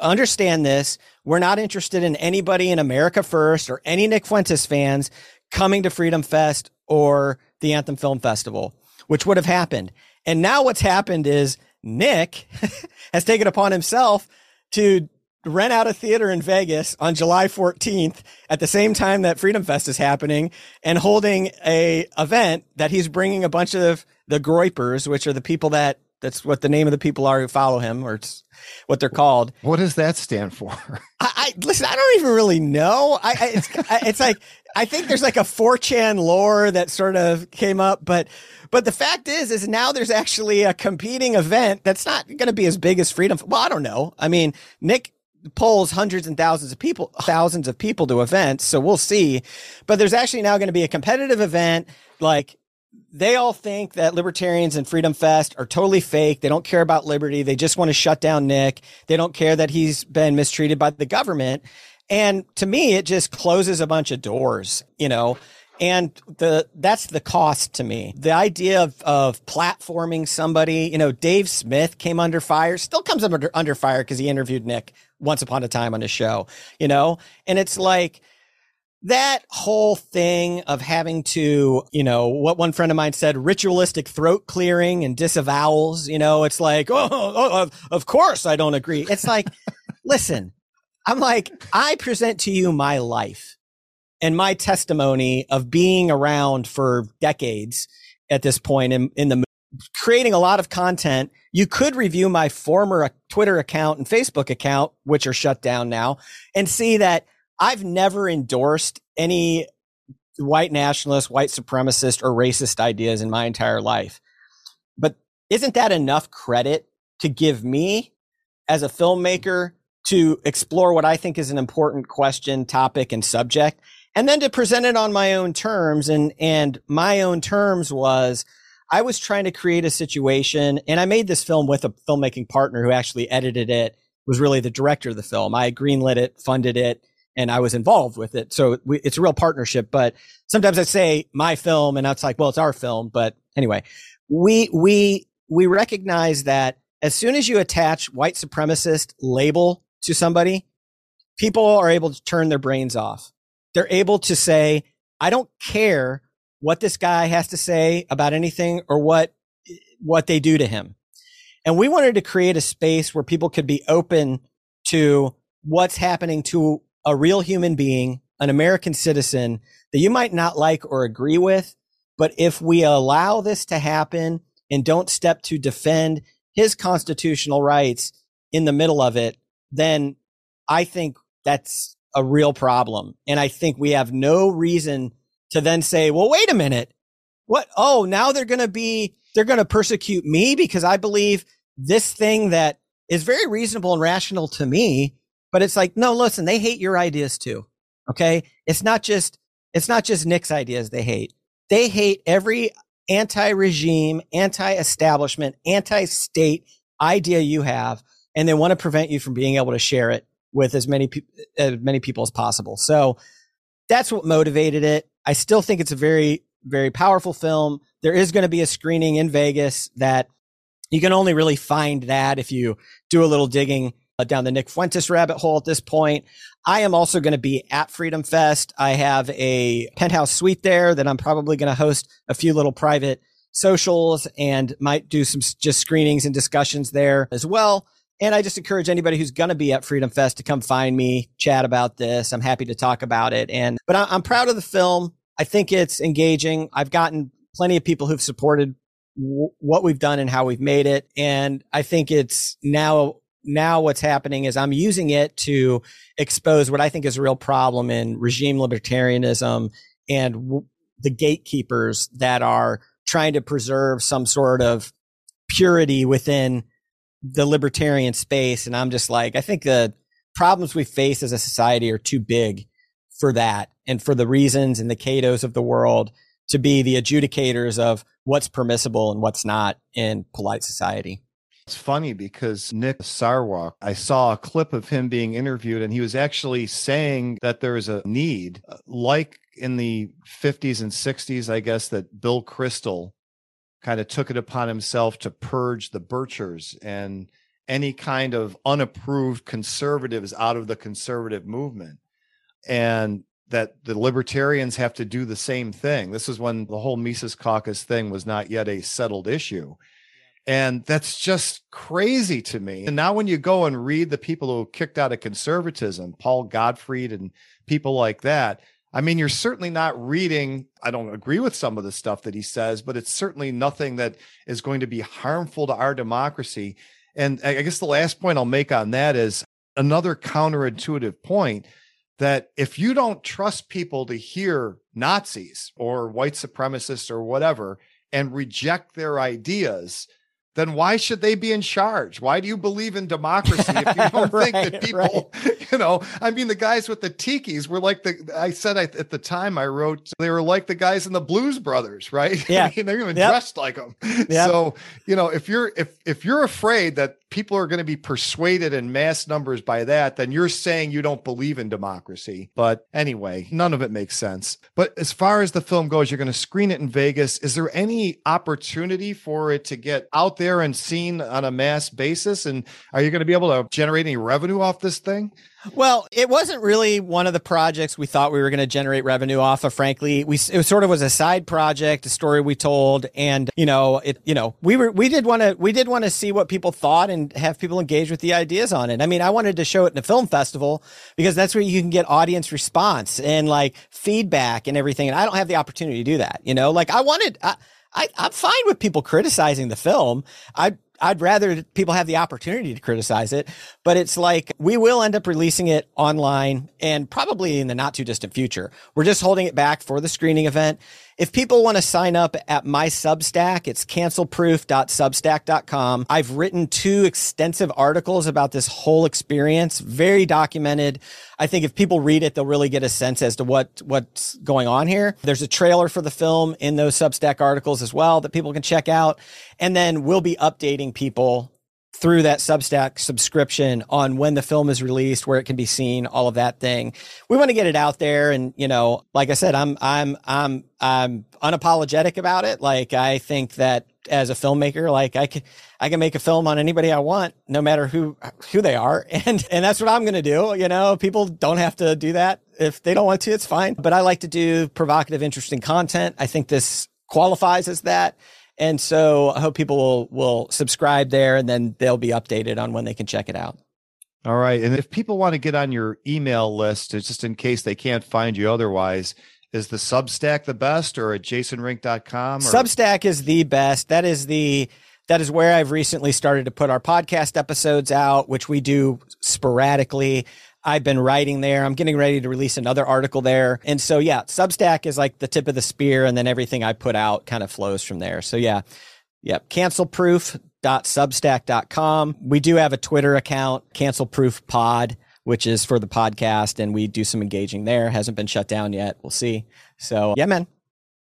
understand this. We're not interested in anybody in America First or any Nick Fuentes fans coming to Freedom Fest or the Anthem Film Festival, which would have happened. And now what's happened is Nick has taken upon himself to rent out a theater in Vegas on July 14th at the same time that Freedom Fest is happening and holding a event that he's bringing a bunch of the Groypers, which are the people that that's what the name of the people are who follow him, or it's what they're called. What does that stand for? I, I listen. I don't even really know. I, I it's, I, it's like I think there's like a 4chan lore that sort of came up, but but the fact is, is now there's actually a competing event that's not going to be as big as Freedom. Well, I don't know. I mean, Nick polls hundreds and thousands of people, thousands of people to events, so we'll see. But there's actually now going to be a competitive event like they all think that libertarians and Freedom Fest are totally fake. They don't care about liberty. They just want to shut down Nick. They don't care that he's been mistreated by the government. And to me, it just closes a bunch of doors, you know. And the that's the cost to me. The idea of, of platforming somebody, you know, Dave Smith came under fire, still comes under under fire because he interviewed Nick once upon a time on his show, you know. And it's like that whole thing of having to, you know, what one friend of mine said, ritualistic throat clearing and disavowals, you know, it's like, oh, oh of, of course I don't agree. It's like, listen, I'm like, I present to you my life and my testimony of being around for decades at this point in, in the creating a lot of content. You could review my former Twitter account and Facebook account, which are shut down now and see that I've never endorsed any white nationalist, white supremacist, or racist ideas in my entire life. But isn't that enough credit to give me as a filmmaker to explore what I think is an important question, topic, and subject, and then to present it on my own terms? And, and my own terms was, I was trying to create a situation, and I made this film with a filmmaking partner who actually edited it, was really the director of the film. I greenlit it, funded it, and I was involved with it. So we, it's a real partnership. But sometimes I say my film, and it's like, well, it's our film. But anyway, we we we recognize that as soon as you attach white supremacist label to somebody, people are able to turn their brains off. They're able to say, I don't care what this guy has to say about anything or what what they do to him. And we wanted to create a space where people could be open to what's happening to a real human being, an American citizen that you might not like or agree with. But if we allow this to happen and don't step to defend his constitutional rights in the middle of it, then I think that's a real problem. And I think we have no reason to then say, well, wait a minute. What? Oh, now they're going to be, they're going to persecute me because I believe this thing that is very reasonable and rational to me but it's like, no, listen, they hate your ideas too. Okay. It's not just, it's not just Nick's ideas they hate. They hate every anti-regime, anti-establishment, anti-state idea you have, and they want to prevent you from being able to share it with as many pe- as many people as possible. So that's what motivated it. I still think it's a very very powerful film. There is going to be a screening in Vegas that you can only really find that if you do a little digging Uh, down the Nick Fuentes rabbit hole at this point. I am also going to be at Freedom Fest. I have a penthouse suite there that I'm probably going to host a few little private socials and might do some just screenings and discussions there as well. And I just encourage anybody who's going to be at Freedom Fest to come find me, chat about this. I'm happy to talk about it. And, but I'm proud of the film. I think it's engaging. I've gotten plenty of people who've supported w- what we've done and how we've made it. And I think it's now, now what's happening is I'm using it to expose what I think is a real problem in regime libertarianism and w- the gatekeepers that are trying to preserve some sort of purity within the libertarian space. And I'm just like, I think the problems we face as a society are too big for that and for the reasons and the Catos of the world to be the adjudicators of what's permissible and what's not in polite society. It's funny because Nick Sarwark, I saw a clip of him being interviewed, and he was actually saying that there is a need, uh, like in the 50s and 60s, I guess, that Bill Kristol kind of took it upon himself to purge the Birchers and any kind of unapproved conservatives out of the conservative movement. And that the libertarians have to do the same thing. This is when the whole Mises Caucus thing was not yet a settled issue. And that's just crazy to me. And now, when you go and read the people who kicked out of conservatism, Paul Gottfried and people like that, I mean, you're certainly not reading. I don't agree with some of the stuff that he says, but it's certainly nothing that is going to be harmful to our democracy. And I guess the last point I'll make on that is another counterintuitive point that if you don't trust people to hear Nazis or white supremacists or whatever and reject their ideas, then why should they be in charge? Why do you believe in democracy if you don't right, think that people, right. you know, I mean, the guys with the tikis were like the, I said I, at the time I wrote, they were like the guys in the Blues Brothers, right? Yeah. I mean, they're even yep. dressed like them. Yep. So, you know, if you're, if, if you're afraid that people are going to be persuaded in mass numbers by that, then you're saying you don't believe in democracy. But anyway, none of it makes sense. But as far as the film goes, you're going to screen it in Vegas. Is there any opportunity for it to get out there and seen on a mass basis? And are you going to be able to generate any revenue off this thing? Well, it wasn't really one of the projects we thought we were going to generate revenue off of. Frankly, we it sort of was a side project, a story we told, and you know, it you know, we were we did want to we did want to see what people thought and have people engage with the ideas on it. I mean, I wanted to show it in a film festival because that's where you can get audience response and like feedback and everything. And I don't have the opportunity to do that. You know, like I wanted. I, I, I'm fine with people criticizing the film. I I'd rather people have the opportunity to criticize it, but it's like we will end up releasing it online and probably in the not too distant future. We're just holding it back for the screening event. If people want to sign up at my Substack, it's cancelproof.substack.com. I've written two extensive articles about this whole experience, very documented. I think if people read it, they'll really get a sense as to what, what's going on here. There's a trailer for the film in those Substack articles as well that people can check out. And then we'll be updating people through that Substack subscription on when the film is released, where it can be seen, all of that thing. We want to get it out there. And, you know, like I said, I'm, I'm, I'm, I'm unapologetic about it. Like, I think that as a filmmaker, like I can, I can make a film on anybody I want, no matter who, who they are. And, and that's what I'm going to do. You know, people don't have to do that. If they don't want to, it's fine. But I like to do provocative, interesting content. I think this qualifies as that. And so I hope people will, will subscribe there and then they'll be updated on when they can check it out. All right. And if people want to get on your email list, just in case they can't find you otherwise, is the Substack the best or at jasonrink.com? Or? Substack is the best. That is the that is where I've recently started to put our podcast episodes out, which we do sporadically. I've been writing there. I'm getting ready to release another article there. And so, yeah, Substack is like the tip of the spear. And then everything I put out kind of flows from there. So, yeah, yep. Cancelproof.substack.com. We do have a Twitter account, Cancelproof Pod, which is for the podcast. And we do some engaging there. Hasn't been shut down yet. We'll see. So, yeah, man.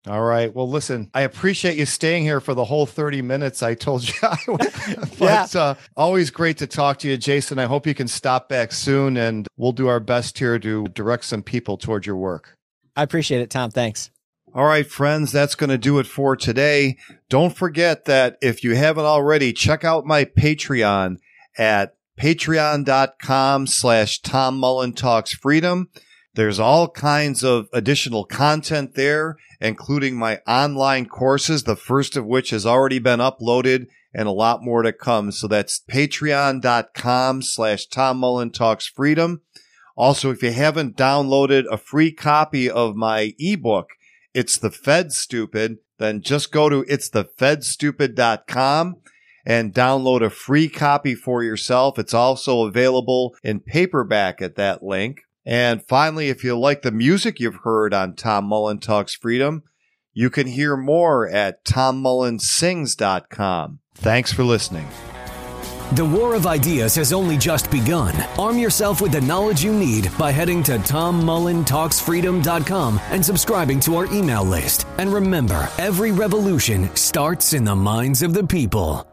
All right. Well, listen, I appreciate you staying here for the whole 30 minutes I told you. but Yeah. uh, always great to talk to you, Jason. I hope you can stop back soon and we'll do our best here to direct some people toward your work. I appreciate it, Tom. Thanks. All right, friends, that's going to do it for today. Don't forget that if you haven't already, check out my Patreon at patreon.com slash Tom Mullen Talks Freedom. There's all kinds of additional content there, including my online courses, the first of which has already been uploaded and a lot more to come. So that's patreon.com slash Tom Mullen Talks Freedom. Also, if you haven't downloaded a free copy of my ebook, It's the Fed Stupid, then just go to itsthefedstupid.com and download a free copy for yourself. It's also available in paperback at that link. And finally, if you like the music you've heard on Tom Mullen Talks Freedom, you can hear more at tommullensings.com. Thanks for listening. The war of ideas has only just begun. Arm yourself with the knowledge you need by heading to tommullentalksfreedom.com and subscribing to our email list. And remember, every revolution starts in the minds of the people.